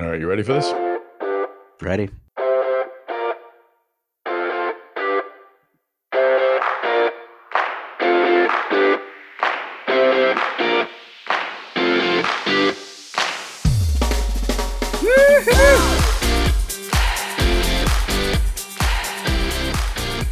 All right, you ready for this? Ready.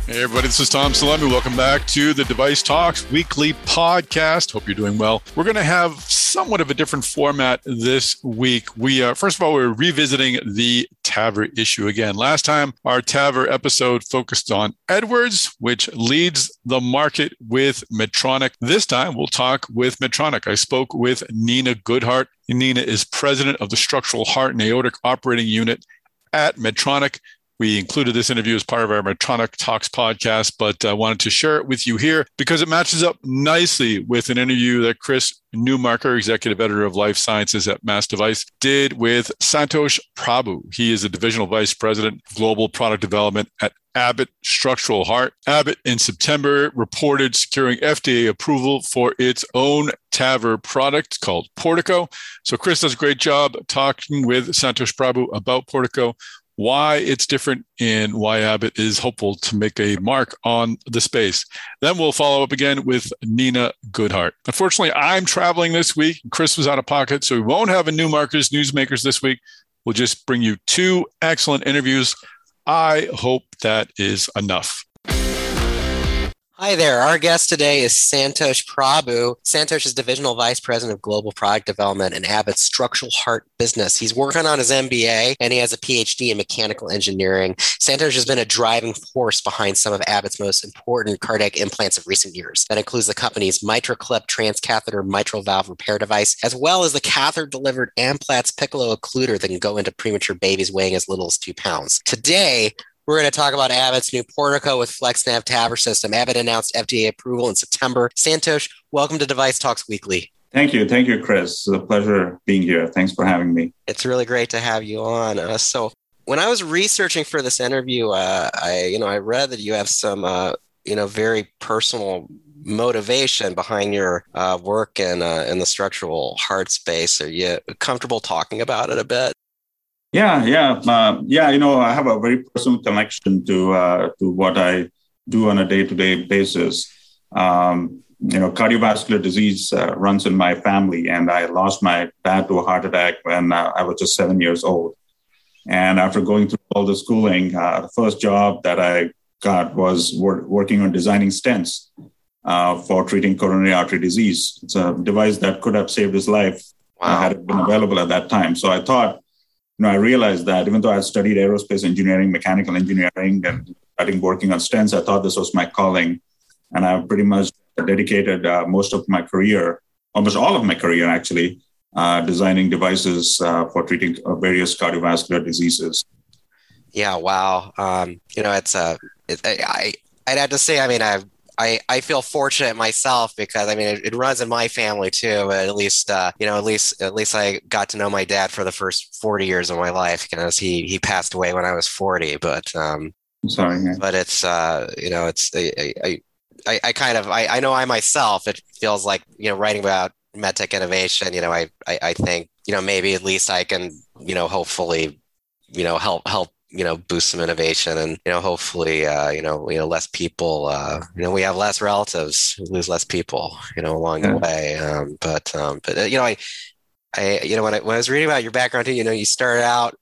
Hey, everybody, this is Tom Salemi. Welcome back to the Device Talks weekly podcast. Hope you're doing well. We're going to have somewhat of a different format this week. We, uh, first of all, we're revisiting the TAVR issue again. Last time, our TAVR episode focused on Edwards, which leads the market with Medtronic. This time, we'll talk with Medtronic. I spoke with Nina Goodheart. Nina is president of the Structural Heart and Aortic Operating Unit at Medtronic. We included this interview as part of our Medtronic Talks podcast, but I wanted to share it with you here because it matches up nicely with an interview that Chris Newmarker, executive editor of life sciences at Mass Device, did with Santosh Prabhu. He is a divisional vice president global product development at Abbott Structural Heart. Abbott in September reported securing FDA approval for its own TAVR product called Portico. So Chris does a great job talking with Santosh Prabhu about Portico, why it's different and why Abbott is hopeful to make a mark on the space. Then we'll follow up again with Nina Goodheart. Unfortunately, I'm traveling this week. Chris was out of pocket, so we won't have a Newmarkers Newsmakers this week. We'll just bring you two excellent interviews. I hope that is enough. Hi there. Our guest today is Santosh Prabhu. Santosh is Divisional Vice President of Global Product Development in Abbott's Structural Heart business. He's working on his MBA and he has a PhD in mechanical engineering. Santosh has been a driving force behind some of Abbott's most important cardiac implants of recent years. That includes the company's MitraClip transcatheter mitral valve repair device, as well as the catheter-delivered Amplatz Piccolo occluder that can go into premature babies weighing as little as two pounds. Today, we're going to talk about Abbott's new Portico with FlexNav TAVR system. Abbott announced FDA approval in September. Santosh, welcome to Device Talks Weekly. Thank you. Thank you, Chris. It's a pleasure being here. Thanks for having me. It's really great to have you on. Uh, so, when I was researching for this interview, uh, I, you know, I read that you have some, uh, you know, very personal motivation behind your uh, work in uh, in the structural heart space. Are you comfortable talking about it a bit? Yeah, yeah, uh, yeah. You know, I have a very personal connection to uh, to what I do on a day to day basis. Um, you know, cardiovascular disease uh, runs in my family, and I lost my dad to a heart attack when uh, I was just seven years old. And after going through all the schooling, uh, the first job that I got was wor- working on designing stents uh, for treating coronary artery disease. It's a device that could have saved his life wow. had it been available at that time. So I thought you know, I realized that even though I studied aerospace engineering, mechanical engineering, and starting working on stents, I thought this was my calling. And I've pretty much dedicated uh, most of my career, almost all of my career actually, uh, designing devices uh, for treating uh, various cardiovascular diseases. Yeah, wow. Um, you know, it's a. Uh, it, I I'd have to say, I mean, I've I, I feel fortunate myself because I mean it, it runs in my family too. But at least uh, you know at least at least I got to know my dad for the first forty years of my life because he he passed away when I was forty. But um, sorry, yeah. but it's uh, you know it's I, I I, I kind of I, I know I myself it feels like you know writing about medtech innovation. You know I, I I think you know maybe at least I can you know hopefully you know help help you know boost some innovation and you know hopefully uh, you know you know less people uh, you know we have less relatives lose less people you know along yeah. the way um, but um, but uh, you know I I you know when I when I was reading about your background too you know you started out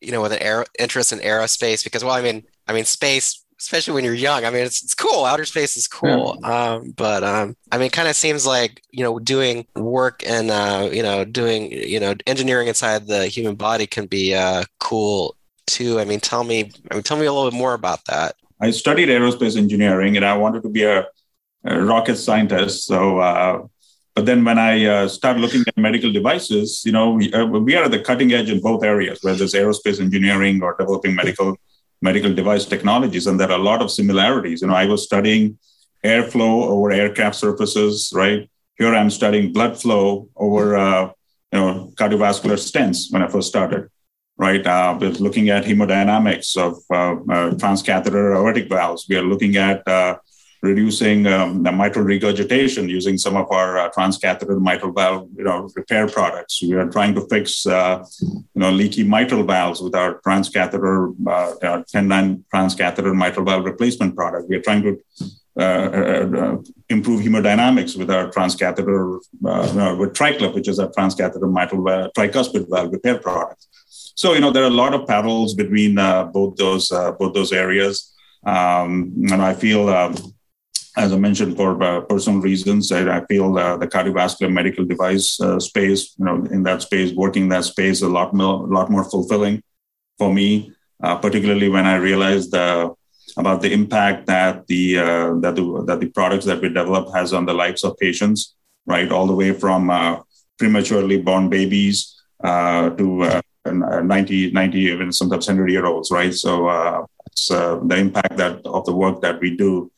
you know with an aer- interest in aerospace because well I mean I mean space especially when you're young. I mean, it's, it's cool. Outer space is cool. Yeah. Um, but um, I mean, it kind of seems like you know, doing work and uh, you know, doing you know, engineering inside the human body can be uh, cool too. I mean, tell me, I mean, tell me a little bit more about that. I studied aerospace engineering, and I wanted to be a, a rocket scientist. So, uh, but then when I uh, started looking at medical devices, you know, we, uh, we are at the cutting edge in both areas, whether it's aerospace engineering or developing medical medical device technologies, and there are a lot of similarities. You know, I was studying airflow over aircraft surfaces, right? Here I'm studying blood flow over, uh, you know, cardiovascular stents when I first started right? Uh, we're looking at hemodynamics of uh, uh, transcatheter aortic valves. We are looking at uh, reducing um, the mitral regurgitation using some of our uh, transcatheter mitral valve you know, repair products. We are trying to fix uh, you know, leaky mitral valves with our transcatheter, uh, Tendyne transcatheter mitral valve replacement product. We are trying to uh, improve hemodynamics with our transcatheter, uh, with TriClip, which is a transcatheter mitral valve, tricuspid valve repair product. So, you know, there are a lot of parallels between both those both those areas. Um, and I feel um, as I mentioned, for uh, personal reasons, I, I feel uh, the cardiovascular medical device uh, space, you know, in that space, working that space, a lot more, lot more fulfilling for me, uh, particularly when I realized about the impact that the uh, that the that the products that we develop has on the lives of patients, right, all the way from uh, prematurely born babies to 90, 90, even sometimes 100 year olds, right? So it's the impact that of the work that we do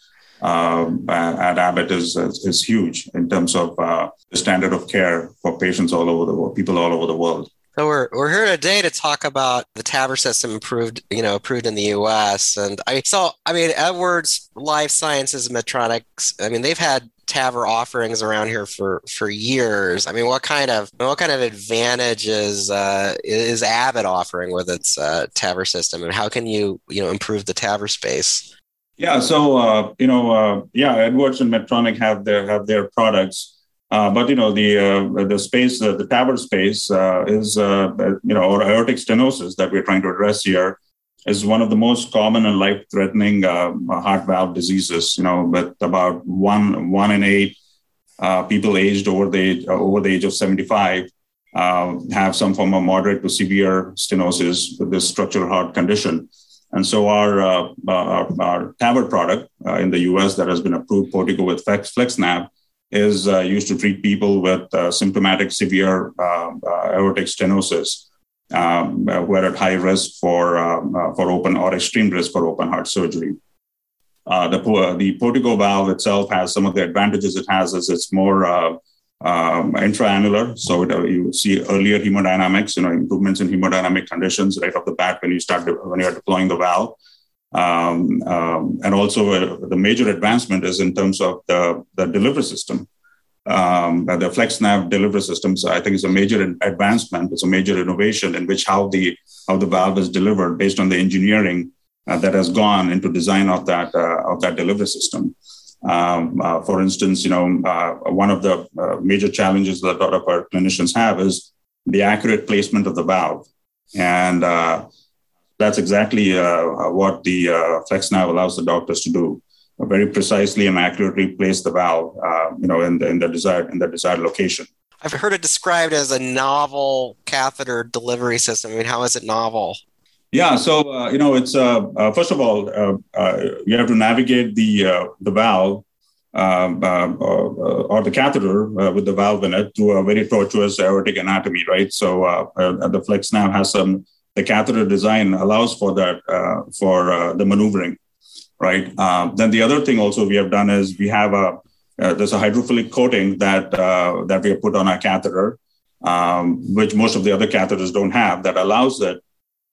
um, at Abbott is, is huge in terms of uh, the standard of care for patients all over the world, people all over the world. So we're, we're here today to talk about the TAVR system improved, you know, approved in the U.S. And I so I mean Edwards Life Sciences Medtronics. I mean they've had TAVR offerings around here for for years. I mean, what kind of what kind of advantages uh, is Abbott offering with its uh, TAVR system, and how can you you know improve the TAVR space? Yeah, so uh, you know, uh, yeah, Edwards and Medtronic have their have their products, uh, but you know, the uh, the space, uh, the TAVR space uh, is you know, or aortic stenosis that we're trying to address here is one of the most common and life threatening heart valve diseases. You know, with about one one in eight people aged over the age, over the age of seventy five. have some form of moderate to severe stenosis with this structural heart condition. And so our, uh, our, our TAVR product uh, in the US that has been approved, Portico with Flex, FlexNav, is uh, used to treat people with uh, symptomatic severe uh, uh, aortic stenosis um, who are at high risk for, um, for open or extreme risk for open heart surgery. the, the Portico valve itself has some of the advantages it has is it's more um, intraannular. So it, uh, you see earlier hemodynamics, you know, improvements in hemodynamic conditions right off the bat when you start de- when you are deploying the valve. Um, um, and also uh, the major advancement is in terms of the, the delivery system. Um, the FlexNav delivery systems, I think, is a major advancement. It's a major innovation in which how the how the valve is delivered based on the engineering uh, that has gone into design of that uh, of that delivery system. Um, uh, for instance, you know, uh, one of the uh, major challenges that a lot of our clinicians have is the accurate placement of the valve, and uh, that's exactly uh, what the uh, FlexNav allows the doctors to do, very precisely and accurately place the valve, you know, in the in the desired in the desired location. I've heard it described as a novel catheter delivery system. I mean, how is it novel? Yeah, so uh, you know, it's uh, uh, first of all, uh, uh, you have to navigate the uh, the valve um, or the catheter with the valve in it through a very tortuous aortic anatomy, right? So the FlexNav has some the catheter design allows for that for the maneuvering, right? Um, then the other thing also we have done is we have a there's a hydrophilic coating that that we have put on our catheter, um, which most of the other catheters don't have, that allows it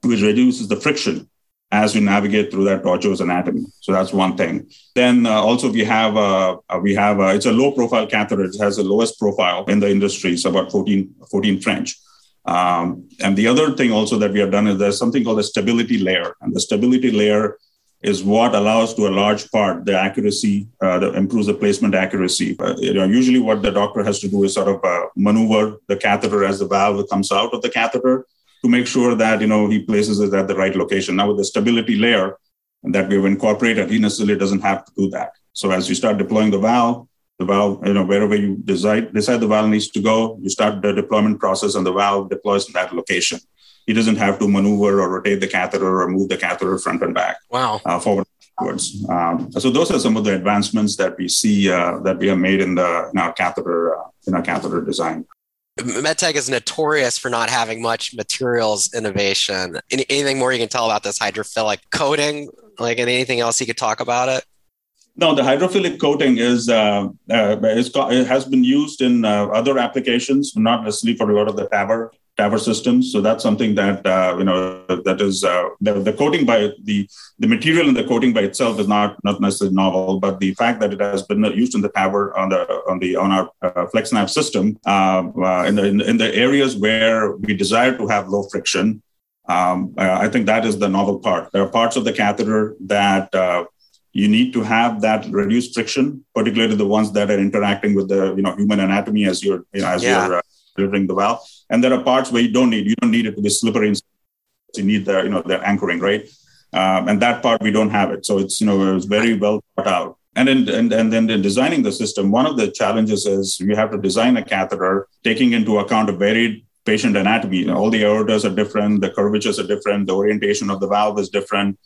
which reduces the friction as you navigate through that tortuous anatomy. So that's one thing. Then uh, also we have uh, uh we have uh, it's a low profile catheter. It has the lowest profile in the industry. It's about 14 14 French. Um, and the other thing also that we have done is there's something called a stability layer, and the stability layer is what allows to a large part the accuracy, uh, that improves the placement accuracy. Uh, you know, usually what the doctor has to do is sort of uh, maneuver the catheter as the valve comes out of the catheter to make sure that you know he places it at the right location. Now with the stability layer that we've incorporated, he necessarily doesn't have to do that. So as you start deploying the valve, the valve, you know, wherever you decide decide the valve needs to go, you start the deployment process and the valve deploys in that location. He doesn't have to maneuver or rotate the catheter or move the catheter front and back. Wow. Uh, forward backwards. Um, so those are some of the advancements that we see uh, that we have made in the in our catheter uh, in our catheter design. MedTech is notorious for not having much materials innovation. Any, anything more you can tell about this hydrophilic coating? Like anything else you could talk about it? No, the hydrophilic coating is, uh, uh, is it has been used in uh, other applications, not necessarily for a lot of the TAVR TAVR systems. So that's something that uh, you know that is uh, the, the, coating by the the material in the coating by itself is not not necessarily novel, but the fact that it has been used in the TAVR on the on the on our uh, FlexNav system uh, uh, in the in the areas where we desire to have low friction. Um, uh, I think that is the novel part. There are parts of the catheter that you need to have that reduced friction, particularly the ones that are interacting with the you know human anatomy as you're you know, as yeah. you're uh, delivering the valve. And there are parts where you don't need you don't need it to be slippery. You need the you know the anchoring right, um, and that part we don't have it. So it's you know it's very well thought out. And then, and, and then in designing the system, one of the challenges is you have to design a catheter taking into account a varied patient anatomy. You know, all the aortas are different, the curvatures are different, the orientation of the valve is different.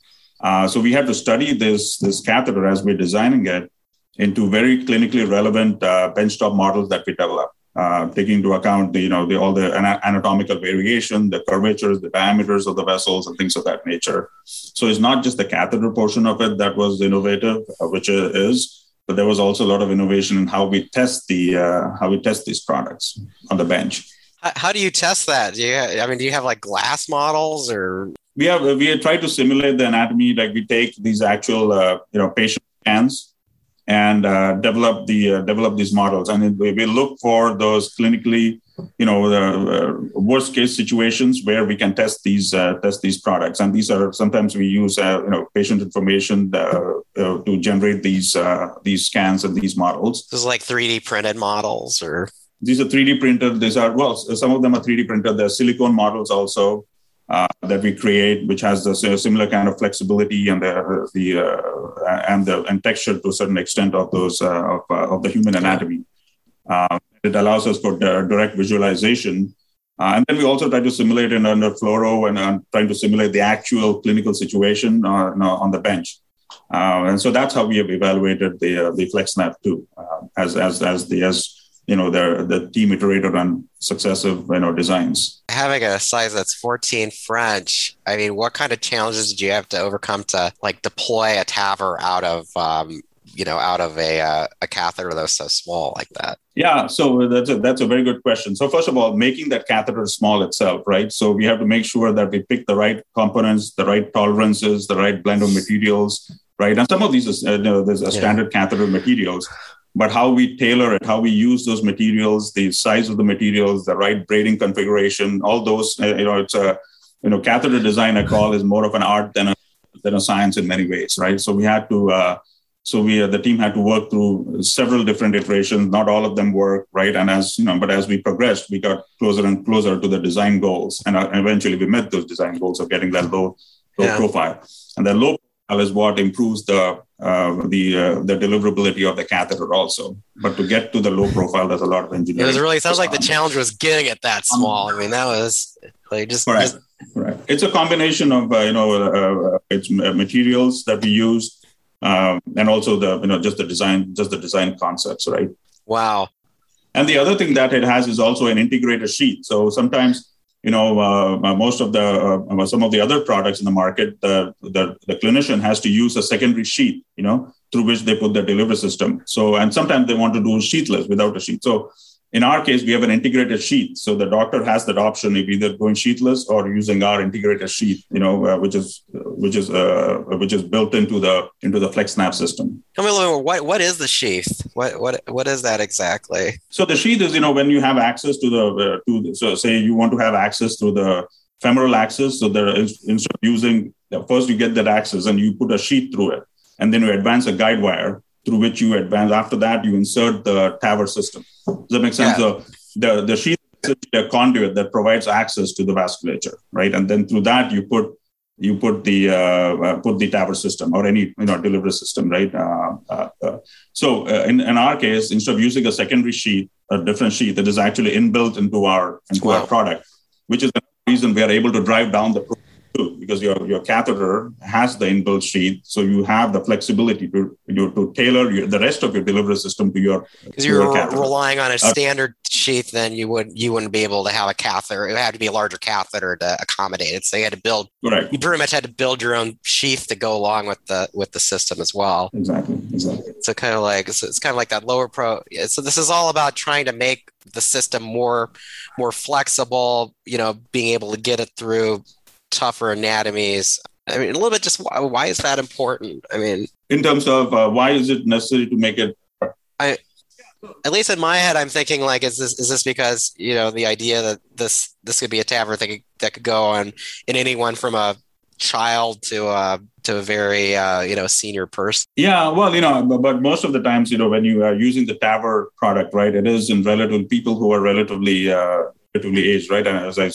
Uh, so we had to study this, this catheter as we're designing it into very clinically relevant uh, benchtop models that we develop, uh, taking into account the, you know the, all the anatomical variation, the curvatures, the diameters of the vessels, and things of that nature. So it's not just the catheter portion of it that was innovative, uh, which is, but there was also a lot of innovation in how we test the uh, how we test these products on the bench. How do you test that? Do you, I mean, do you have like glass models or we have we have tried to simulate the anatomy like we take these actual uh, you know patient scans and uh, develop the uh, develop these models. And we, we look for those clinically you know the uh, worst case situations where we can test these uh, test these products. And these are sometimes we use uh, you know patient information to generate these these scans and these models. This is like 3d printed models or? These are 3d printed. These are well some of them are 3d printed. They're silicone models also uh, that we create, which has the similar kind of flexibility and the the uh, and the and texture to a certain extent of those uh, of, uh, of the human anatomy. Uh, it allows us for direct visualization, and then we also try to simulate it under fluoro and trying to simulate the actual clinical situation on the bench. and so that's how we have evaluated the the FlexNav 2 as as as the as you know the the team iterated on successive you know designs. Having a size that's 14 french i mean what kind of challenges did you have to overcome to like deploy a TAVR out of um, you know out of a uh, a catheter that was so small like that? Yeah so that's a, that's a very good question. So first of all making that catheter small itself right? So we have to make sure that we pick the right components the right tolerances the right blend of materials right? And some of these is, uh, you know, there's a standard yeah. catheter materials but how we tailor it, how we use those materials, the size of the materials, the right braiding configuration, all those, uh, you know, it's a, you know, catheter design I call is more of an art than a, than a science in many ways, right? So we had to, uh, so we, uh, the team had to work through several different iterations. Not all of them work, right? And as, you know, but as we progressed, we got closer and closer to the design goals. And uh, eventually we met those design goals of getting that low, low yeah. profile. And that low is what improves the uh, the uh, the deliverability of the catheter also. But to get to the low profile, there's a lot of engineering. It was really sounds like the challenge was getting it that small. I mean, that was like just right. Just... Right. It's a combination of uh, you know uh, uh, it's materials that we use, um, and also the you know just the design, just the design concepts, right? Wow. And the other thing that it has is also an integrated sheet. So sometimes you know, uh, uh, most of the uh, some of the other products in the market, the, the, the clinician has to use a secondary sheet, you know, through which they put the delivery system. So, and sometimes they want to do sheetless without a sheet. So, in our case, we have an integrated sheet. So the doctor has that option of either going sheetless or using our integrated sheet, you know, uh, which is which is uh, which is built into the into the FlexNav system. Tell me a little more. what what is the sheath? What what what is that exactly? So the sheath is, you know, when you have access to the uh, to the, so say you want to have access to the femoral axis. So there is instead of using first you get that access and you put a sheet through it, and then you advance a guide wire through which you advance. After that, you insert the TAVR system. Does that make sense? Yeah. So the, the sheath is a conduit that provides access to the vasculature, right? And then through that, you put you put the uh, uh, put the TAVR system or any you know delivery system, right? Uh, uh, uh so uh, in, in our case, instead of using a secondary sheet, a different sheet that is actually inbuilt into our into wow. our product, which is the reason we are able to drive down the because your, your catheter has the inbuilt sheath. So you have the flexibility to, you, to tailor your, the rest of your delivery system to your. Because you're relying on a uh, standard uh, sheath, then you would you wouldn't be able to have a catheter. It had to be a larger catheter to accommodate it. So you had to build. Right. You pretty much had to build your own sheath to go along with the with the system as well. Exactly. Exactly. So kind of like so it's kind of like that lower pro. So this is all about trying to make the system more more flexible. You know, being able to get it through tougher anatomies. I mean, a little bit just why, why is that important? I mean, in terms of uh, why is it necessary to make it? I, at least in my head, I'm thinking like, is this is this because you know the idea that this this could be a TAVR that could, that could go on in anyone from a child to a to a very uh, you know senior person. Yeah, well, you know, but, most of the times, you know, when you are using the TAVR product, right, it is in relative people who are relatively uh, relatively aged, right? And as I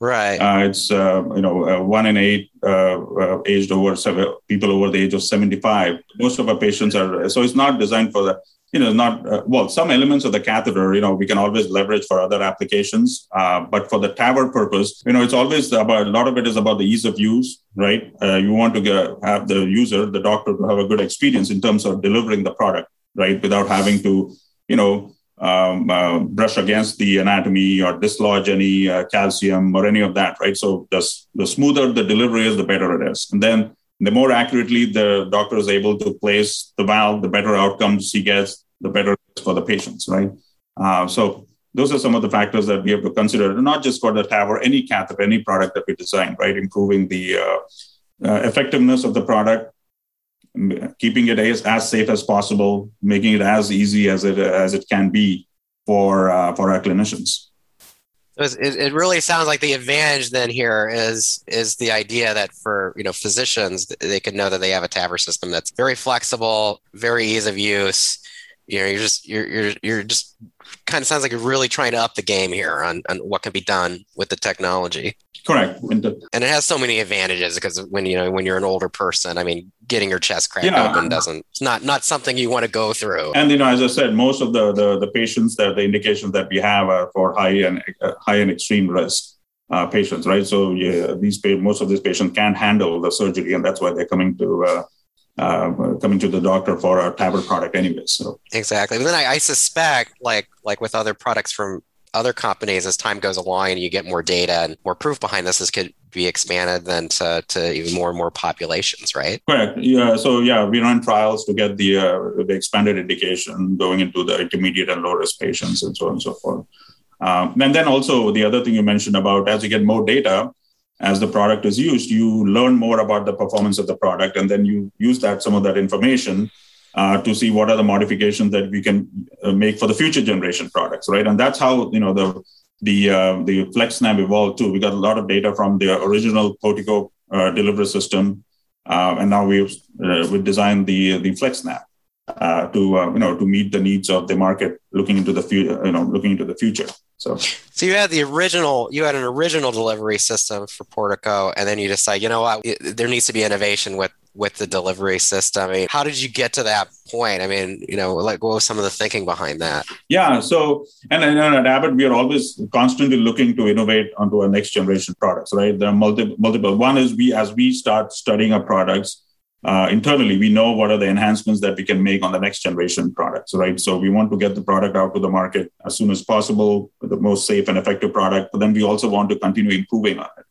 Right. Uh, it's uh, you know uh, one in eight uh, uh, aged over seven, people over the age of seventy five. Most of our patients are so it's not designed for the you know not uh, well some elements of the catheter you know we can always leverage for other applications but for the TAVR purpose you know it's always about a lot of it is about the ease of use right you want to get, have the user the doctor to have a good experience in terms of delivering the product right without having to you know um, uh, brush against the anatomy or dislodge any uh, calcium or any of that, right? So the, the smoother the delivery is, the better it is. And then the more accurately the doctor is able to place the valve, the better outcomes he gets, the better for the patients, right? Uh, so those are some of the factors that we have to consider, not just for the TAVR, any catheter, any product that we design, right? Improving the uh, uh, effectiveness of the product, keeping it as, as safe as possible, making it as easy as it as it can be for uh, for our clinicians. It, it really sounds like the advantage then here is is the idea that for you know physicians they can know that they have a TAVR system that's very flexible, very ease of use. You know, you're just you're you're you're just kind of sounds like you're really trying to up the game here on, on what can be done with the technology. Correct. And it has so many advantages because when you know when you're an older person, I mean, getting your chest cracked yeah. open doesn't it's not not something you want to go through. And you know, as I said, most of the the, the patients that the indications that we have are for high and uh, high and extreme risk. Uh, patients, right? So yeah, these most of these patients can't handle the surgery, and that's why they're coming to uh, uh, coming to the doctor for a TAVR product, anyway. So exactly. But then I, I suspect, like like with other products from other companies as time goes along and you get more data and more proof behind this, this could be expanded then to, to even more and more populations, right? Correct. Yeah. So yeah, we run trials to get the uh, the expanded indication going into the intermediate and low risk patients and so on and so forth. Um, and then also the other thing you mentioned about as you get more data, as the product is used, you learn more about the performance of the product, and then you use that some of that information uh, to see what are the modifications that we can uh, make for the future generation products, right? And that's how you know the the uh, the FlexNav evolved too. We got a lot of data from the original Portico uh, delivery system, uh, and now we've uh, we designed the the FlexNav uh, to uh, you know to meet the needs of the market looking into the future you know looking into the future. So so you had the original you had an original delivery system for portico and then you decide you know what there needs to be innovation with with the delivery system. I mean how did you get to that point? I mean you know like what was some of the thinking behind that? Yeah so and, and at abbott we are always constantly looking to innovate onto our next generation products right? There are multiple multiple one is we as we start studying our products uh, internally, we know what are the enhancements that we can make on the next generation products, right? So we want to get the product out to the market as soon as possible, the most safe and effective product. But then we also want to continue improving on it.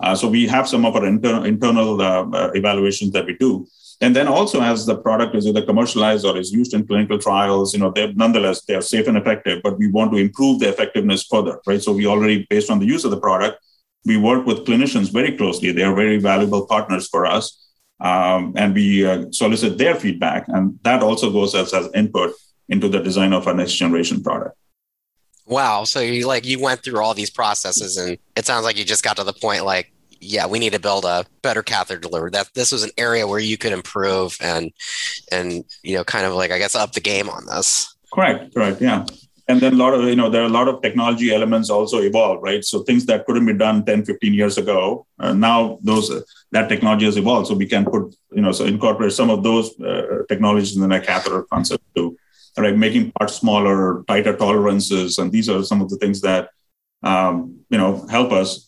Uh, so we have some of our inter- internal uh, uh evaluations that we do. And then also, as the product is either commercialized or is used in clinical trials, you know, they're nonetheless they are safe and effective. But we want to improve the effectiveness further, right? So we already, based on the use of the product, we work with clinicians very closely. They are very valuable partners for us um, and we uh, solicit their feedback, and that also goes as, as input into the design of our next generation product. Wow! So you like you went through all these processes, and it sounds like you just got to the point like, yeah, we need to build a better catheter delivery. That this was an area where you could improve and and you know kind of like I guess up the game on this. Correct. Correct. Yeah and then a lot of you know there are a lot of technology elements also evolve right so things that couldn't be done 10 15 years ago uh, now those uh, that technology has evolved so we can put you know so incorporate some of those uh, technologies in the catheter concept too right making parts smaller tighter tolerances and these are some of the things that um, you know help us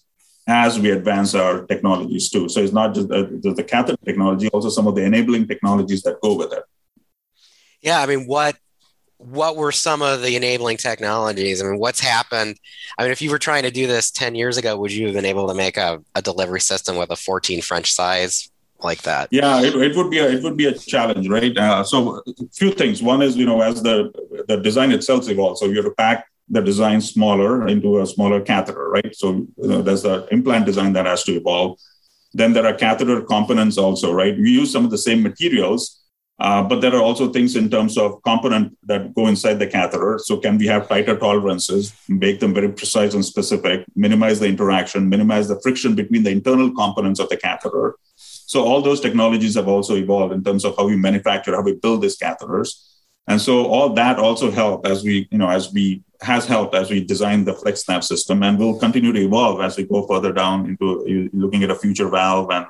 as we advance our technologies too. So it's not just the, the catheter technology, also some of the enabling technologies that go with it. Yeah, I mean, what what were some of the enabling technologies? I mean, what's happened? I mean, if you were trying to do this 10 years ago, would you have been able to make a, a delivery system with a 14 French size like that? Yeah, it, it would be a, it would be a challenge, right? Uh, so a few things. One is, you know, as the, the design itself evolves, so you have to pack the design smaller into a smaller catheter, right? So you know, there's the implant design that has to evolve. Then there are catheter components also, right? We use some of the same materials, uh, but there are also things in terms of component that go inside the catheter. So can we have tighter tolerances, make them very precise and specific, minimize the interaction, minimize the friction between the internal components of the catheter. So all those technologies have also evolved in terms of how we manufacture, how we build these catheters. And so all that also helped as we, you know, as we has helped as we design the FlexNav system and will continue to evolve as we go further down into looking at a future valve and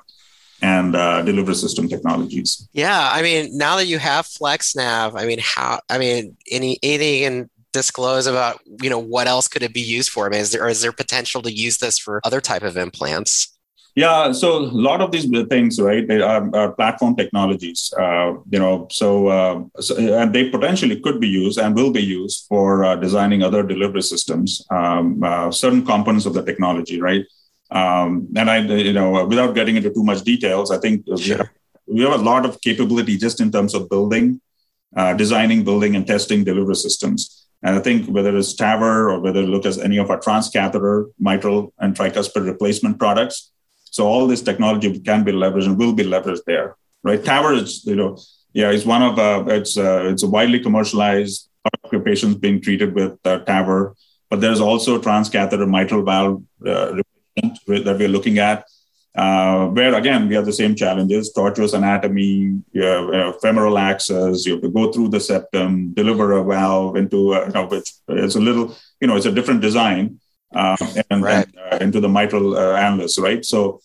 and uh, delivery system technologies. Yeah, I mean, now that you have FlexNav, I mean, how? I mean, any anything you can disclose about you know what else could it be used for? I mean, is there is there potential to use this for other type of implants? Yeah, so a lot of these things, right, they are, are platform technologies, uh, you know, so, uh, so, and they potentially could be used and will be used for uh, designing other delivery systems, um, uh, certain components of the technology, right? Um, and I, you know, without getting into too much details, I think sure. we, have, we have a lot of capability just in terms of building, uh, designing, building, and testing delivery systems. And I think whether it's TAVR or whether look at any of our transcatheter, mitral, and tricuspid replacement products, so all this technology can be leveraged and will be leveraged there, right? TAVR is, you know, yeah, it's one of uh, it's uh, it's a widely commercialized. patients being treated with uh, TAVR, but there's also transcatheter mitral valve uh, that we're looking at, uh, where again we have the same challenges: tortuous anatomy, you have, uh, femoral access. You have to go through the septum, deliver a valve into, uh, you know, which it's a little, you know, it's a different design, uh, and, right. and uh, into the mitral uh, annulus, right? So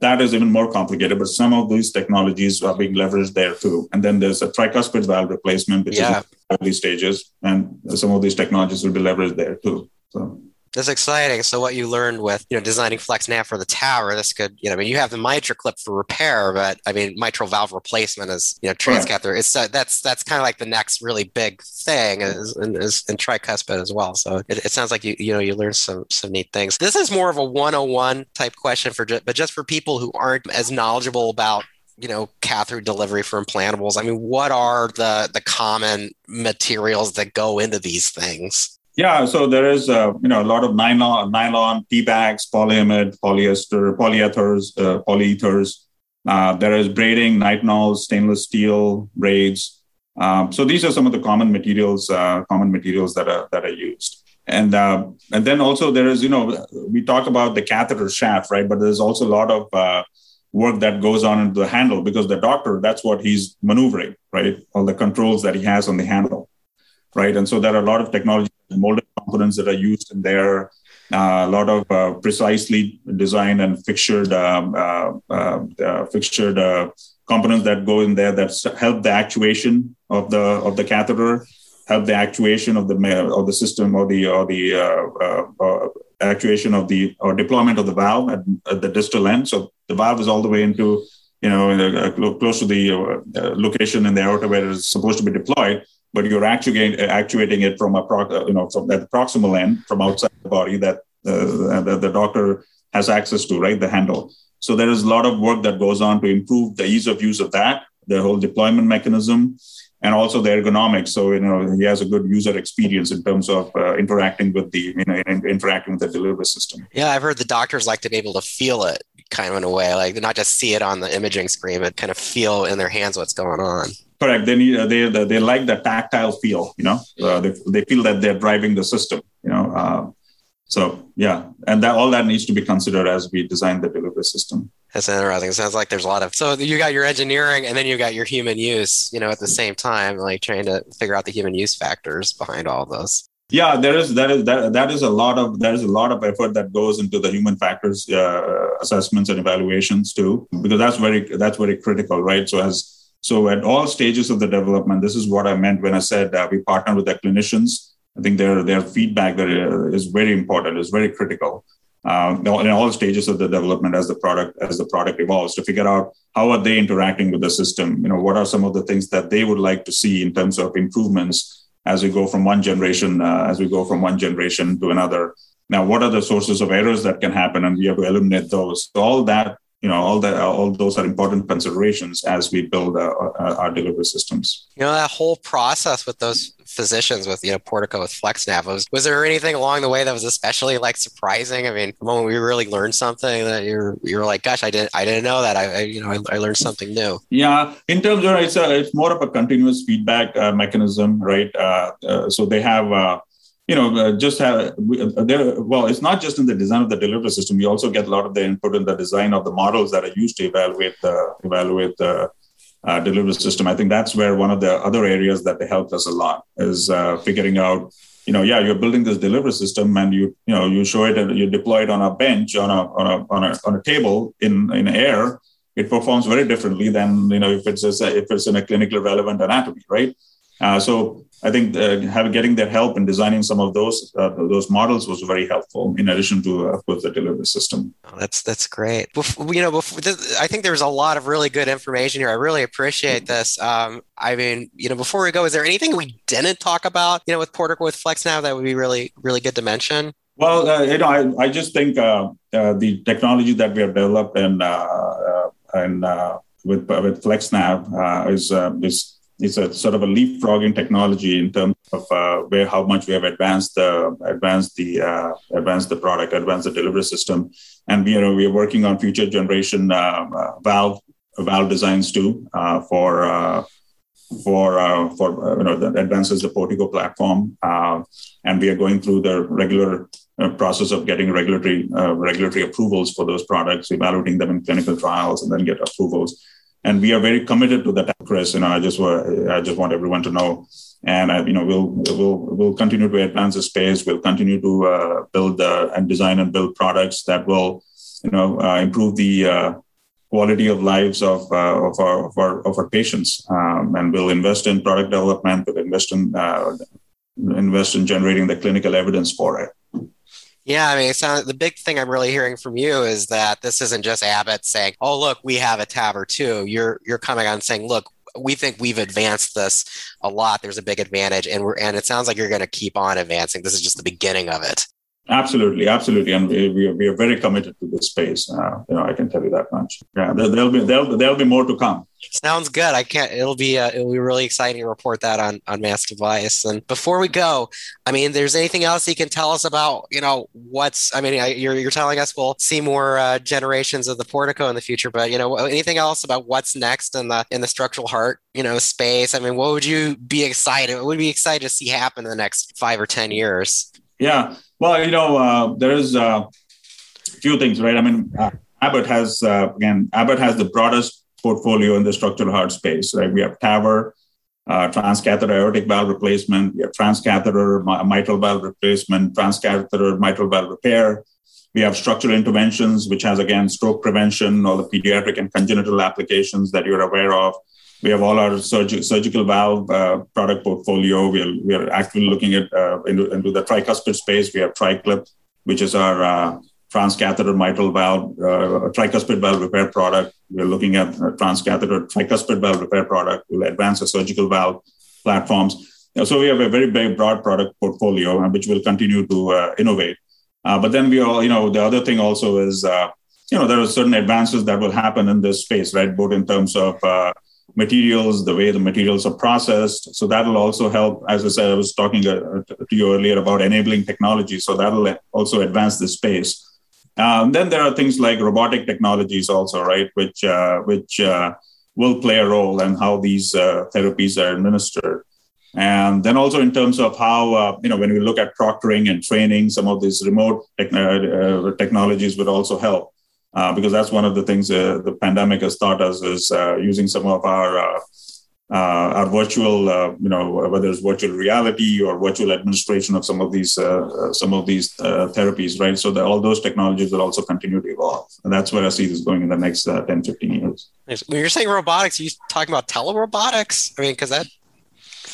that is even more complicated, but some of these technologies are being leveraged there too. And then there's a tricuspid valve replacement, which yeah. is in early stages, and some of these technologies will be leveraged there too. So that's exciting. So what you learned with, you know, designing FlexNav for the TAVR, this could, you know, I mean, you have the MitraClip for repair, but I mean, mitral valve replacement is, you know, transcatheter. Right. It's uh, that's that's kind of like the next really big thing is, is in tricuspid as well. So it, it, sounds like you you know you learned some some neat things. This is more of a 101 type question for, but just for people who aren't as knowledgeable about you know catheter delivery for implantables i mean what are the the common materials that go into these things yeah, so there is uh, you know a lot of nylon, nylon, Pebax, polyamide, polyester, polyethers, uh, polyethers. Uh, there is braiding, nitinols, stainless steel braids. Um, so these are some of the common materials, uh, common materials that are that are used. And uh, and then also there is you know we talk about the catheter shaft, right? But there's also a lot of uh, work that goes on into the handle because the doctor that's what he's maneuvering, right? All the controls that he has on the handle, right? And so there are a lot of technology molded components that are used in there. Uh, a lot of uh, precisely designed and fixtured um, uh, uh, uh fixtured uh, components that go in there that help the actuation of the of the catheter, help the actuation of the of the system or the or the actuation of the or deployment of the valve at, at, the distal end. So the valve is all the way into you know close to the location in the aorta where it's supposed to be deployed but you're actually actuating it from a pro, you know from at the proximal end from outside the body that uh, the, the doctor has access to, right? The handle. So there is a lot of work that goes on to improve the ease of use of that, the whole deployment mechanism, and also the ergonomics. So you know he has a good user experience in terms of uh, interacting with the you know interacting with the delivery system. Yeah, I've heard the doctors like to be able to feel it, kind of in a way, like not just see it on the imaging screen, but kind of feel in their hands what's going on. Correct. They need they they like the tactile feel. You know, uh, they they feel that they're driving the system. You know, uh, so yeah, and that all that needs to be considered as we design the delivery system. That's interesting. It sounds like there's a lot of so you got your engineering and then you got your human use. You know, at the same time, like trying to figure out the human use factors behind all of those. Yeah, there is that is that that is a lot of there is a lot of effort that goes into the human factors uh, assessments and evaluations too, because that's very that's very critical, right? So as so at all stages of the development, this is what I meant when I said uh, we partner with the clinicians. I think their their feedback that uh, is very important, is very critical. uh, in all stages of the development as the product as the product evolves to figure out how are they interacting with the system you know what are some of the things that they would like to see in terms of improvements as we go from one generation uh, as we go from one generation to another. Now what are the sources of errors that can happen? And we have to eliminate those. So all that you know all that all those are important considerations as we build uh, uh, our delivery systems. You know that whole process with those physicians with you know portico with flexnav was was there anything along the way that was especially like surprising? I mean the moment we really learned something that you're you're like gosh i didn't i didn't know that. I, I you know I, I, learned something new. Yeah in terms of it's a, it's more of a continuous feedback uh, mechanism right? Uh, uh, so they have uh, you know, uh, just have uh, there. Well, it's not just in the design of the delivery system. You also get a lot of the input in the design of the models that are used to evaluate the evaluate the uh, delivery system. I think that's where one of the other areas that they helped us a lot is uh, figuring out. You know, yeah, you're building this delivery system, and you you know you show it and you deploy it on a bench on a on a on a, on a table in in air. It performs very differently than you know if it's a, if it's in a clinically relevant anatomy, right? Uh, so I think uh, having getting their help in designing some of those uh, those models was very helpful. In addition to, of course, the delivery system. Oh, that's that's great. Before, you know, before, I think there's a lot of really good information here. I really appreciate this. Um, I mean, you know, before we go, is there anything we didn't talk about? You know, with Portico with FlexNav that would be really really good to mention. Well, uh, you know, I, I just think uh, uh, the technology that we have developed and and with with FlexNav is is it's a sort of a leapfrogging technology in terms of uh, where how much we have advanced the advanced the uh, advanced the product, advanced the delivery system, and we know we are working on future generation uh, uh valve valve designs too uh, for uh, for for you know that advances the Portico platform, and we are going through the regular process of getting regulatory regulatory approvals for those products, evaluating them in clinical trials, and then get approvals and we are very committed to that, Chris. You know, I just I just want everyone to know, and I, you know, we'll we'll we'll continue to advance the space. We'll continue to uh, build uh, and design and build products that will, you know, uh, improve the uh, quality of lives of uh, of our of our of our patients, um, and we'll invest in product development. We'll invest in uh, invest in generating the clinical evidence for it. Yeah, I mean, it sounds, the big thing I'm really hearing from you is that this isn't just Abbott saying, "Oh, look, we have a TAVR too." You're you're coming on saying, "Look, we think we've advanced this a lot. There's a big advantage, and we're and it sounds like you're going to keep on advancing. This is just the beginning of it." Absolutely, absolutely, and we, we, are, we are very committed to this space. Uh, you know, I can tell you that much. Yeah, there, will be there'll, there'll be more to come. Sounds good. I can't. It'll be uh, it'll be really exciting to report that on on Mass Device. And before we go, I mean, there's anything else you can tell us about? You know, what's? I mean, you're you're telling us we'll see more uh, generations of the Portico in the future, but you know, anything else about what's next in the in the structural heart you know space? I mean, what would you be excited? What would be excited to see happen in the next five or ten years? Yeah. Well, you know, uh, there is a uh, few things, right? I mean, uh, Abbott has uh, again, Abbott has the broadest portfolio in the structural heart space, right? We have TAVR, uh, transcatheter aortic valve replacement, we have transcatheter mitral valve replacement, transcatheter mitral valve repair. We have structural interventions, which has again stroke prevention, all the pediatric and congenital applications that you're aware of. We have all our surg- surgical valve uh, product portfolio. We are, we are actually looking at uh, into, into, the tricuspid space. We have TriClip, which is our uh, transcatheter mitral valve, uh, tricuspid valve repair product. We're looking at transcatheter tricuspid valve repair product. We'll advance the surgical valve platforms. So we have a very very broad product portfolio, uh, which will continue to uh, innovate. but then we all, you know, the other thing also is, you know, there are certain advances that will happen in this space, right? Both in terms of materials, the way the materials are processed. So that'll also help. As I said, I was talking uh, to you earlier about enabling technology. So that'll also advance the space. Um, then there are things like robotic technologies also, right, which uh, which uh, will play a role in how these uh, therapies are administered. And then also in terms of how uh, you know when we look at proctoring and training, some of these remote uh, technologies would also help uh, because that's one of the things uh, the pandemic has taught us is uh, using some of our uh, uh, our virtual, uh, you know, whether it's virtual reality or virtual administration of some of these some of these therapies, right? So that all those technologies will also continue to evolve, and that's where I see this going in the next 10, 15 years. When you're saying robotics, are you talking about telerobotics? I mean, because that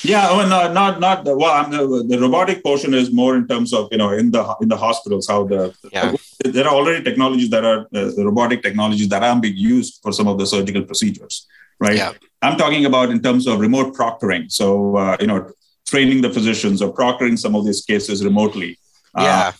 Yeah, well, no, not not the, well. The, the, robotic portion is more in terms of you know in the in the hospitals how the yeah. there are already technologies that are uh, robotic technologies that are being used for some of the surgical procedures, right? Yeah. I'm talking about in terms of remote proctoring. So uh, you know, training the physicians or proctoring some of these cases remotely. Uh, yeah.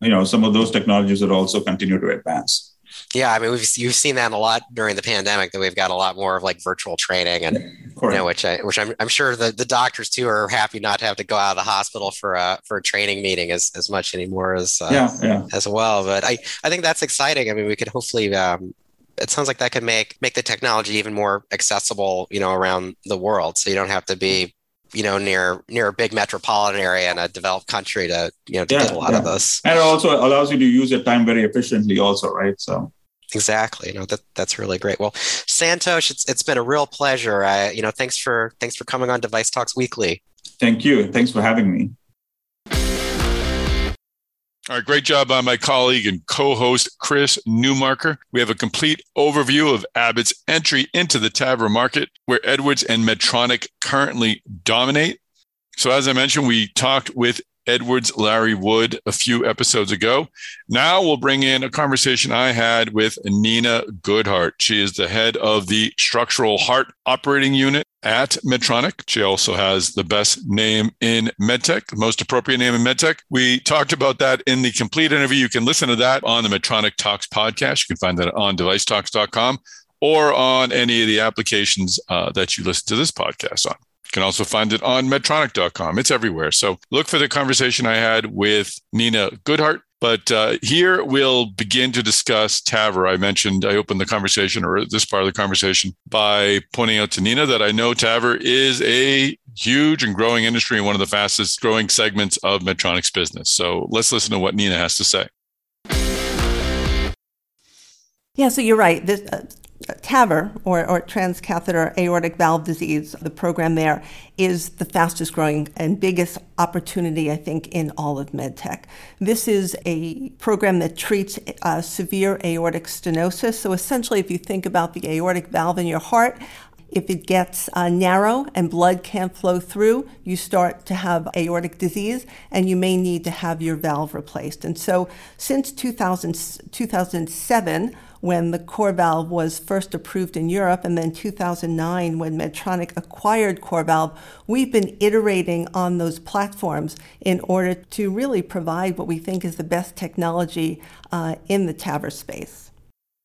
you know, some of those technologies are also continue to advance. Yeah, I mean, we've you've seen that a lot during the pandemic. That we've got a lot more of like virtual training, and you know, which I which I'm, I'm sure the, the doctors too are happy not to have to go out of the hospital for a for a training meeting as, as much anymore as uh, yeah, yeah. as well. But I I think that's exciting. I mean, we could hopefully. Um, it sounds like that could make make the technology even more accessible, you know, around the world. So you don't have to be you know near near a big metropolitan area in a developed country to you know to yeah, get a lot yeah. of this and it also allows you to use your time very efficiently also right so Exactly. You know that that's really great. Well, Santosh, it's it's been a real pleasure. I, you know, thanks for thanks for coming on Device Talks Weekly. Thank you. Thanks for having me. All right, great job by my colleague and co-host Chris Newmarker. We have a complete overview of Abbott's entry into the TAVR market, where Edwards and Medtronic currently dominate. So, as I mentioned, we talked with Edwards Larry Wood a few episodes ago. Now we'll bring in a conversation I had with Nina Goodheart. She is the head of the structural heart operating unit at Medtronic. She also has the best name in medtech, the most appropriate name in medtech. We talked about that in the complete interview. You can listen to that on the Medtronic Talks podcast. You can find that on devicetalks.com or on any of the applications uh, that you listen to this podcast on. You can also find it on Medtronic.com. It's everywhere. So look for the conversation I had with Nina Goodheart. But uh, here we'll begin to discuss TAVR. I mentioned, I opened the conversation or this part of the conversation by pointing out to Nina that I know TAVR is a huge and growing industry and one of the fastest growing segments of Medtronic's business. So let's listen to what Nina has to say. Yeah, so you're right. This, uh, TAVR, or, or transcatheter aortic valve disease, the program there is the fastest growing and biggest opportunity, I think, in all of medtech. This is a program that treats uh, severe aortic stenosis. So essentially, if you think about the aortic valve in your heart, if it gets uh, narrow and blood can't flow through, you start to have aortic disease and you may need to have your valve replaced. And so, since 2000, 2007, when the CoreValve was first approved in Europe, and then 2009 when Medtronic acquired CoreValve, we've been iterating on those platforms in order to really provide what we think is the best technology uh, in the TAVR space.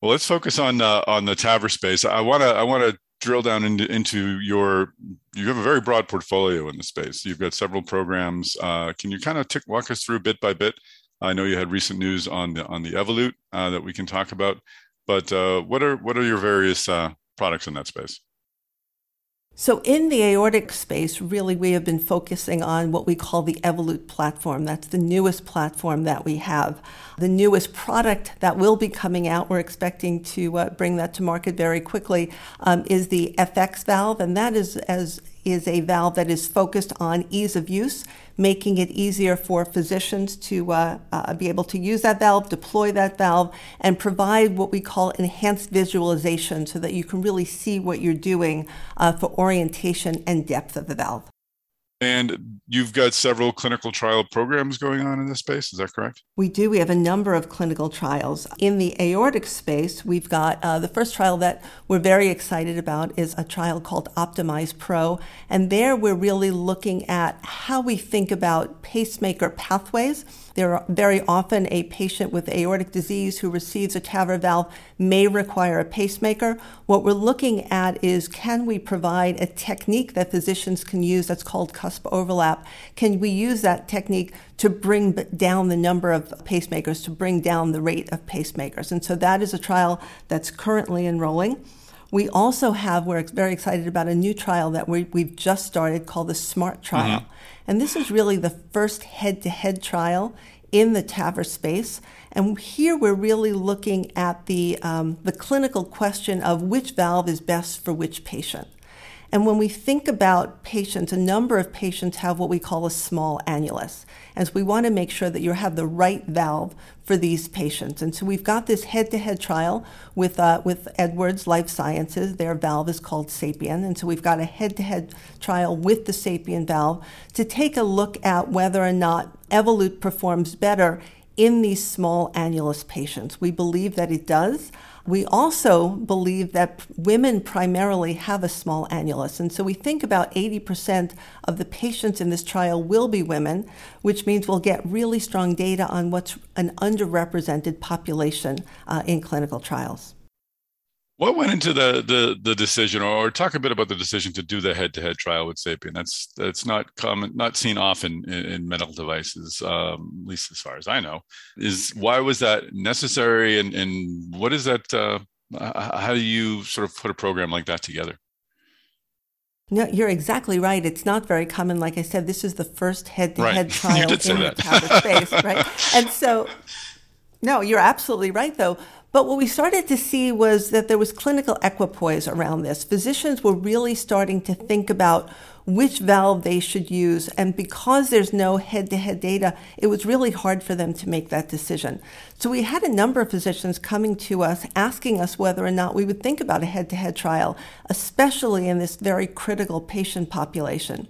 Well, let's focus on uh, on the TAVR space. I want to I want to drill down into, into your you have a very broad portfolio in the space you've got several programs uh, can you kind of tick, walk us through bit by bit i know you had recent news on the on the Evolut uh, that we can talk about but uh, what are what are your various uh, products in that space? So, in the aortic space, really, we have been focusing on what we call the Evolut platform. That's the newest platform that we have. The newest product that will be coming out, we're expecting to uh, bring that to market very quickly, um, is the FX valve. And that is, as is a valve that is focused on ease of use, making it easier for physicians to uh, uh, be able to use that valve, deploy that valve, and provide what we call enhanced visualization so that you can really see what you're doing uh, for orientation and depth of the valve. And you've got several clinical trial programs going on in this space, is that correct? We do. We have a number of clinical trials. In the aortic space, we've got uh, the first trial that we're very excited about is a trial called Optimize Pro. And there we're really looking at how we think about pacemaker pathways there are very often a patient with aortic disease who receives a TAVR valve may require a pacemaker. What we're looking at is can we provide a technique that physicians can use that's called cusp overlap? Can we use that technique to bring down the number of pacemakers, to bring down the rate of pacemakers? And so that is a trial that's currently enrolling. We also have, we're very excited about a new trial that we, have just started called the SMART trial. Mm-hmm. And this is really the first head to head trial in the TAVR space. And here we're really looking at the, um, the clinical question of which valve is best for which patient. And when we think about patients, a number of patients have what we call a small annulus. And so we want to make sure that you have the right valve for these patients. And so we've got this head-to-head trial with uh, with Edwards Lifesciences. Their valve is called Sapien, and so we've got a head-to-head trial with the Sapien valve to take a look at whether or not Evolut performs better in these small annulus patients. We believe that it does. We also believe that women primarily have a small annulus. And so we think about 80% of the patients in this trial will be women, which means we'll get really strong data on what's an underrepresented population uh, in clinical trials. What went into the the the decision, or talk a bit about the decision to do the head-to-head trial with Sapien? That's that's not common, not seen often in, in medical devices, um, at least as far as I know. Is why was that necessary, and and what is that? Uh, how do you sort of put a program like that together? No, you're exactly right. It's not very common. Like I said, this is the first head-to-head right. trial in the TAVR space, right? And so, no, you're absolutely right, though. But what we started to see was that there was clinical equipoise around this. Physicians were really starting to think about which valve they should use. And because there's no head to head data, it was really hard for them to make that decision. So we had a number of physicians coming to us asking us whether or not we would think about a head to head trial, especially in this very critical patient population.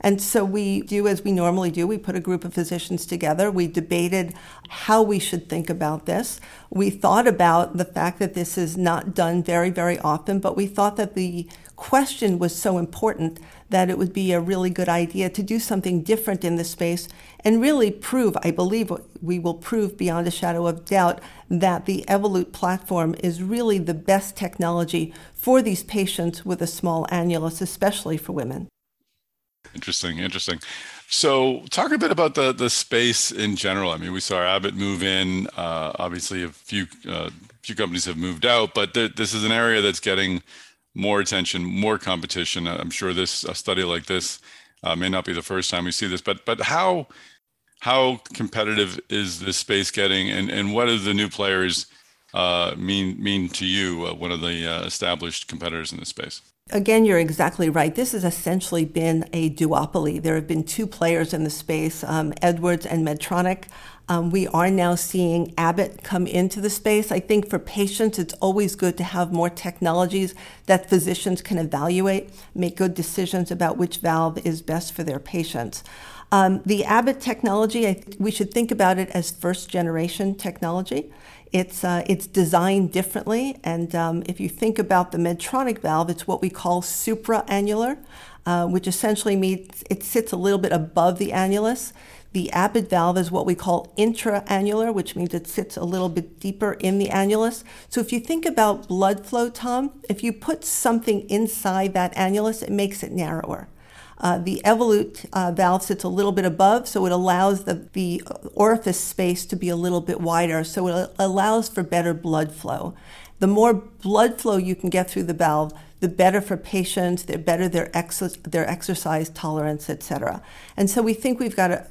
And so we do as we normally do. We put a group of physicians together. We debated how we should think about this. We thought about the fact that this is not done very, very often, but we thought that the question was so important that it would be a really good idea to do something different in this space and really prove, I believe we will prove beyond a shadow of doubt, that the Evolut platform is really the best technology for these patients with a small annulus, especially for women. Interesting, interesting. So, talk a bit about the the space in general. I mean, we saw Abbott move in. Uh, obviously, a few uh, few companies have moved out, but th- this is an area that's getting more attention, more competition. I'm sure this a study like this uh, may not be the first time we see this, but but how how competitive is this space getting, and and what do the new players uh, mean mean to you, uh, one of the uh, established competitors in this space? Again, you're exactly right. This has essentially been a duopoly. There have been two players in the space, um, Edwards and Medtronic. Um, we are now seeing Abbott come into the space. I think for patients, it's always good to have more technologies that physicians can evaluate, make good decisions about which valve is best for their patients. Um, the Abbott technology, I, we should think about it as first generation technology. It's, uh, it's designed differently. And um, if you think about the Medtronic valve, it's what we call supraannular, uh, which essentially means it sits a little bit above the annulus. The Abbott valve is what we call intraannular, which means it sits a little bit deeper in the annulus. So if you think about blood flow, Tom, if you put something inside that annulus, it makes it narrower. Uh, the Evolut uh, valve sits a little bit above, so it allows the, the orifice space to be a little bit wider, so it allows for better blood flow. The more blood flow you can get through the valve, the better for patients, the better their, ex- their exercise tolerance, etc. And so we think we've got a,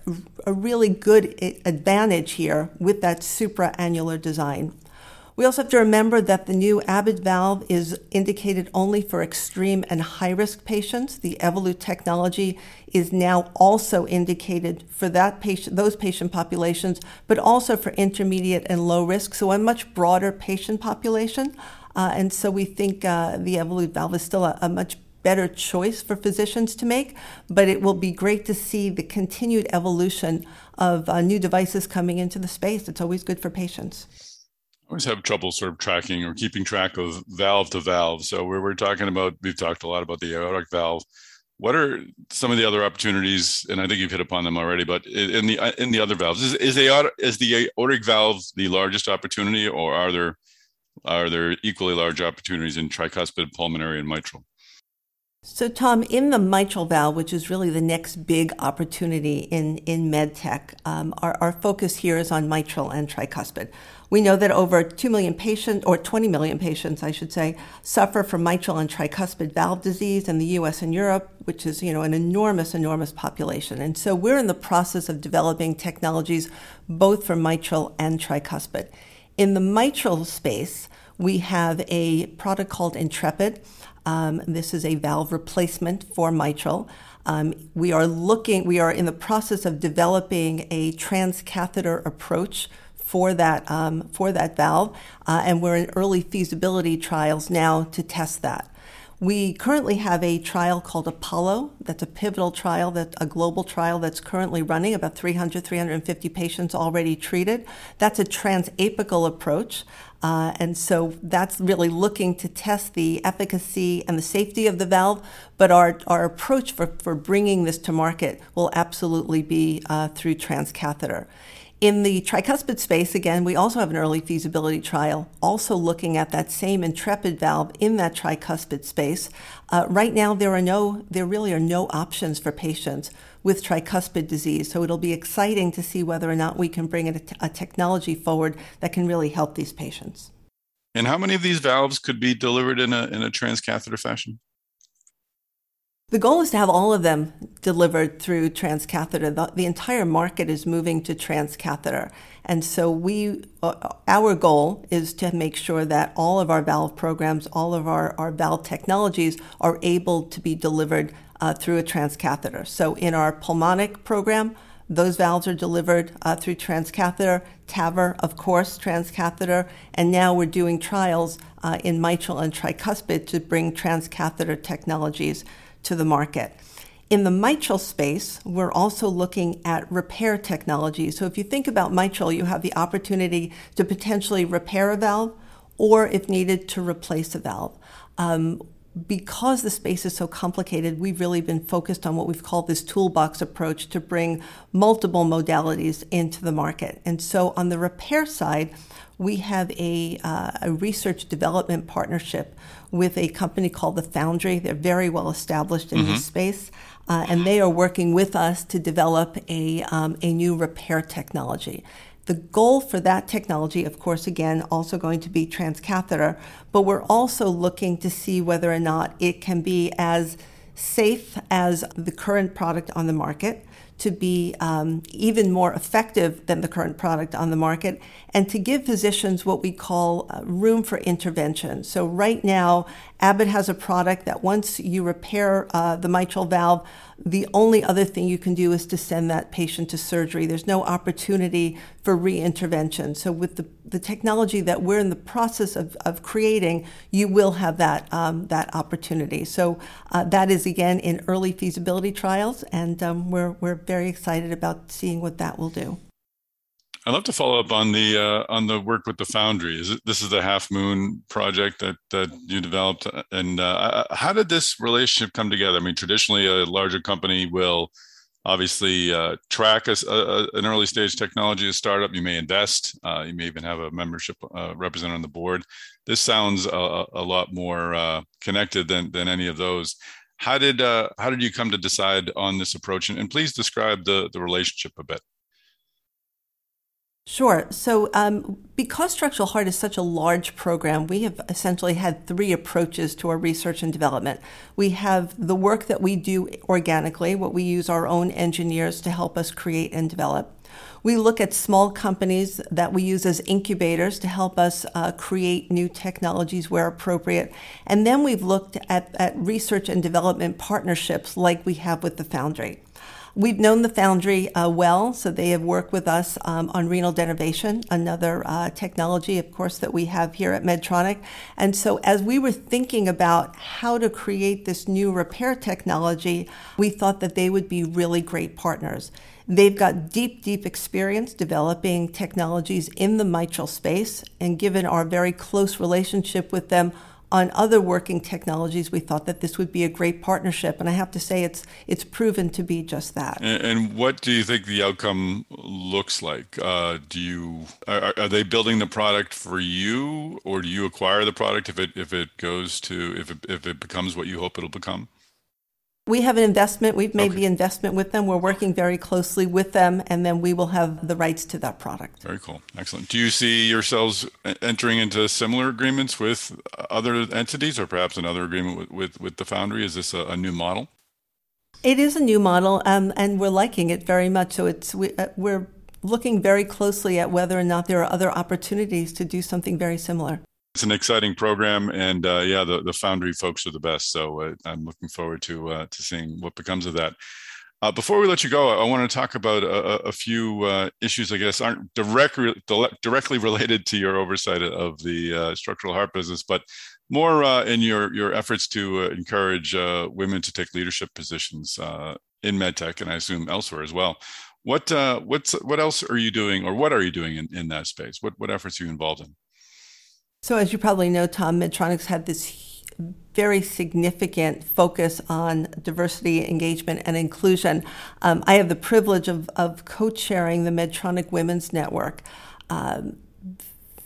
a really good advantage here with that supraannular design. We also have to remember that the new Abbott valve is indicated only for extreme and high risk patients. The Evolut technology is now also indicated for that patient, those patient populations, but also for intermediate and low risk, so a much broader patient population. Uh, and so we think uh, the Evolut valve is still a, a much better choice for physicians to make, but it will be great to see the continued evolution of uh, new devices coming into the space. It's always good for patients always have trouble sort of tracking or keeping track of valve to valve. So we're, we're talking about, we've talked a lot about the aortic valve. What are some of the other opportunities? And I think you've hit upon them already, but in the uh, in the other valves, is, is the is the aortic valve the largest opportunity, or are there are there equally large opportunities in tricuspid, pulmonary, and mitral? So, Tom, in the mitral valve, which is really the next big opportunity in, in medtech, um, our, our focus here is on mitral and tricuspid. We know that over 2 million patients, or 20 million patients, I should say, suffer from mitral and tricuspid valve disease in the US and Europe, which is, you know, an enormous, enormous population. And so we're in the process of developing technologies both for mitral and tricuspid. In the mitral space, We have a product called Intrepid. Um, this is a valve replacement for mitral. Um, we are looking, we are in the process of developing a transcatheter approach for that um, for that valve, uh, and we're in early feasibility trials now to test that. We currently have a trial called Apollo. That's a pivotal trial, that a global trial that's currently running, about 300, 350 patients already treated. That's a transapical approach. Uh, and so that's really looking to test the efficacy and the safety of the valve. But our, our approach for, for bringing this to market will absolutely be uh, through transcatheter. In the tricuspid space, again, we also have an early feasibility trial, also looking at that same Intrepid valve in that tricuspid space. Uh, right now, there are no, there really are no options for patients with tricuspid disease. So it'll be exciting to see whether or not we can bring a, a technology forward that can really help these patients. And how many of these valves could be delivered in a in a transcatheter fashion? The goal is to have all of them delivered through transcatheter. The, the entire market is moving to transcatheter. And so we, uh, our goal is to make sure that all of our valve programs, all of our, our valve technologies are able to be delivered uh, through a transcatheter. So in our pulmonic program, those valves are delivered uh, through transcatheter, TAVR, of course, transcatheter, and now we're doing trials uh, in mitral and tricuspid to bring transcatheter technologies to the market. In the mitral space, we're also looking at repair technology. So if you think about mitral, you have the opportunity to potentially repair a valve or, if needed, to replace a valve. Um, because the space is so complicated, we've really been focused on what we've called this toolbox approach to bring multiple modalities into the market. And so on the repair side, we have a, uh, a research development partnership with a company called the Foundry. They're very well established in mm-hmm. this space, uh, and they are working with us to develop a, um, a new repair technology. The goal for that technology, of course, again, also going to be transcatheter, but we're also looking to see whether or not it can be as safe as the current product on the market to be um, even more effective than the current product on the market and to give physicians what we call uh, room for intervention. So, right now, Abbott has a product that once you repair uh, the mitral valve, the only other thing you can do is to send that patient to surgery. There's no opportunity for re-intervention. So with the, the technology that we're in the process of, of creating, you will have that, um, that opportunity. So uh, that is, again, in early feasibility trials, and um, we're, we're very excited about seeing what that will do. I'd love to follow up on the uh, on the work with the Foundry. Is it, this is the Half Moon project that that you developed, and uh, how did this relationship come together? I mean, traditionally, a larger company will obviously uh, track a, a, an early stage technology, startup. You may invest. Uh, you may even have a membership uh, representative on the board. This sounds a, a lot more uh, connected than than any of those. How did how did you come to decide on this approach? And, and please describe the the relationship a bit. Sure. So, um, because structural heart is such a large program, we have essentially had three approaches to our research and development. We have the work that we do organically, what we use our own engineers to help us create and develop. We look at small companies that we use as incubators to help us uh, create new technologies where appropriate. And then we've looked at, at research and development partnerships like we have with the Foundry. We've known the Foundry uh, well, so they have worked with us um, on renal denervation, another uh, technology, of course, that we have here at Medtronic. And so, as we were thinking about how to create this new repair technology, we thought that they would be really great partners. They've got deep, deep experience developing technologies in the mitral space, and given our very close relationship with them, on other working technologies, we thought that this would be a great partnership, and I have to say it's it's proven to be just that. And, and what do you think the outcome looks like? Uh, do you are, are, they building the product for you, or do you acquire the product if it if it goes to if it, if it becomes what you hope it'll become? We have an investment. We've made okay. the investment with them. We're working very closely with them, and then we will have the rights to that product. Very cool. Excellent. Do you see yourselves entering into similar agreements with other entities or perhaps another agreement with, with, with the Foundry? Is this a, a, new model? It is a new model, um, and we're liking it very much. So it's we, uh, we're looking very closely at whether or not there are other opportunities to do something very similar. It's an exciting program, and uh, yeah, the, the Foundry folks are the best. So uh, I'm looking forward to uh, to seeing what becomes of that. Uh, before we let you go, I want to talk about a, a few uh, issues, I guess, aren't directly directly related to your oversight of the uh, structural heart business, but more in your your efforts to encourage women to take leadership positions in medtech, and I assume elsewhere as well. What what's what else are you doing, or what are you doing in, in that space? What what efforts are you involved in? So, as you probably know, Tom, Medtronic's had this very significant focus on diversity, engagement, and inclusion. Um, I have the privilege of, of co chairing the Medtronic Women's Network. Um,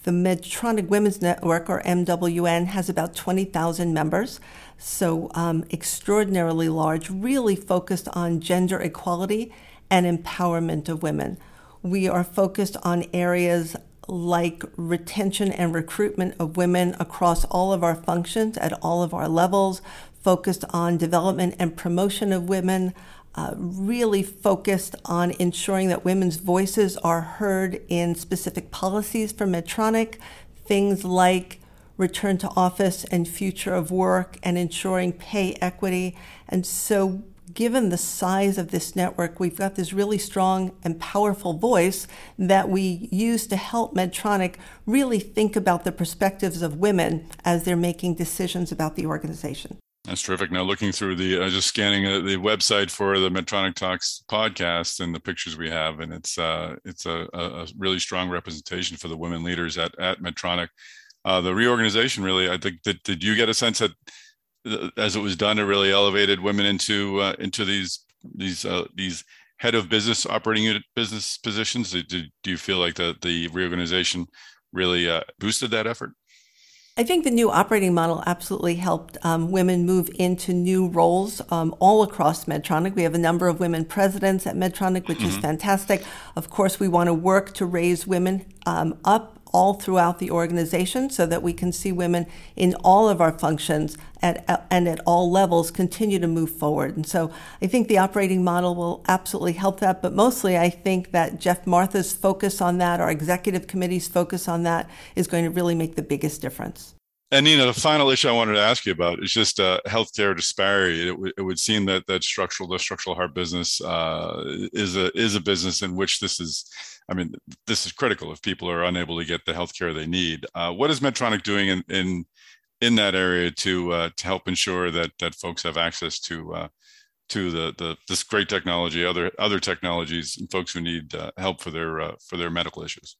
the Medtronic Women's Network, or MWN, has about 20,000 members, so um, extraordinarily large, really focused on gender equality and empowerment of women. We are focused on areas like retention and recruitment of women across all of our functions at all of our levels, focused on development and promotion of women, uh, really focused on ensuring that women's voices are heard in specific policies for Medtronic, things like return to office and future of work and ensuring pay equity. And so given the size of this network, we've got this really strong and powerful voice that we use to help Medtronic really think about the perspectives of women as they're making decisions about the organization. That's terrific. Now, looking through the, uh, just scanning uh, the website for the Medtronic Talks podcast and the pictures we have, and it's uh, it's a, a, really strong representation for the women leaders at at Medtronic. Uh, the reorganization, really, I think that did you get a sense that as it was done, it really elevated women into uh, into these these uh, these head of business operating unit business positions. Do, do you feel like the the reorganization really uh, boosted that effort? I think the new operating model absolutely helped um, women move into new roles um, all across Medtronic. We have a number of women presidents at Medtronic, which mm-hmm. is fantastic. Of course, we want to work to raise women um, up all throughout the organization so that we can see women in all of our functions at, and at all levels continue to move forward. And so I think the operating model will absolutely help that. But mostly, I think that Geoff Martha's focus on that, our executive committee's focus on that, is going to really make the biggest difference. And Nina, the final issue I wanted to ask you about is just uh, healthcare disparity. It, w- it would seem that that structural, the structural heart business uh, is a is a business in which this is I mean, this is critical if people are unable to get the healthcare they need. Uh, what is Medtronic doing in in, in that area to uh, to help ensure that that folks have access to uh, to the, the this great technology, other other technologies, and folks who need uh, help for their uh, for their medical issues?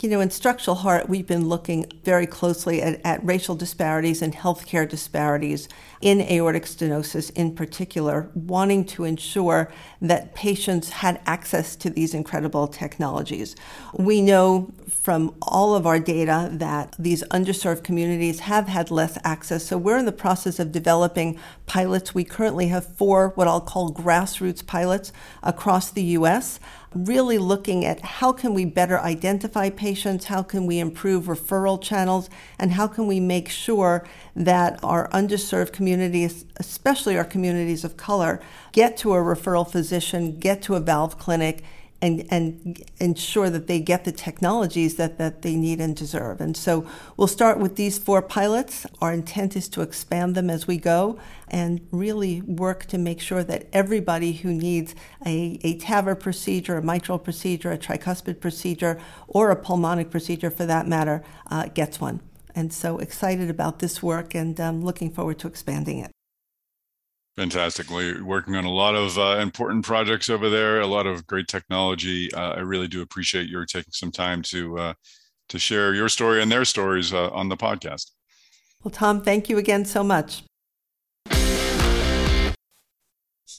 You know, in structural heart, we've been looking very closely at, at, racial disparities and healthcare disparities in aortic stenosis in particular, wanting to ensure that patients had access to these incredible technologies. We know from all of our data that these underserved communities have had less access, so we're in the process of developing pilots. We currently have four, what I'll call grassroots pilots across the U.S really looking at how can we better identify patients, how can we improve referral channels, and how can we make sure that our underserved communities, especially our communities of color, get to a referral physician, get to a valve clinic, and, and ensure that they get the technologies that, that they need and deserve. And so we'll start with these four pilots. Our intent is to expand them as we go and really work to make sure that everybody who needs a, a TAVR procedure, a mitral procedure, a tricuspid procedure, or a pulmonic procedure for that matter, uh, gets one. And so excited about this work and um, looking forward to expanding it. Fantastic. We're working on a lot of uh, important projects over there, a lot of great technology. Uh, I really do appreciate your taking some time to uh, to share your story and their stories uh, on the podcast. Well, Tom, thank you again so much.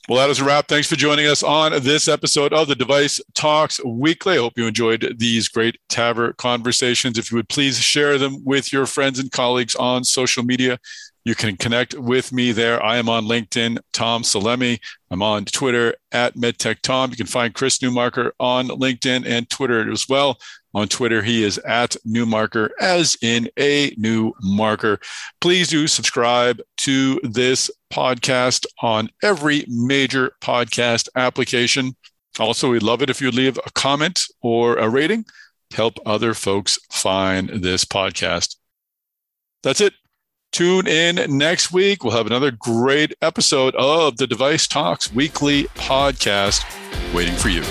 Well, that is a wrap. Thanks for joining us on this episode of the Device Talks Weekly. I hope you enjoyed these great TAVR conversations. If you would please share them with your friends and colleagues on social media. You can connect with me there. I am on LinkedIn, Tom Salemi. I'm on Twitter at MedTechTom. You can find Chris Newmarker on LinkedIn and Twitter as well. On Twitter, he is at Newmarker, as in a new marker. Please do subscribe to this podcast on every major podcast application. Also, we'd love it if you leave a comment or a rating help other folks find this podcast. That's it. Tune in next week. We'll have another great episode of the Device Talks Weekly podcast waiting for you.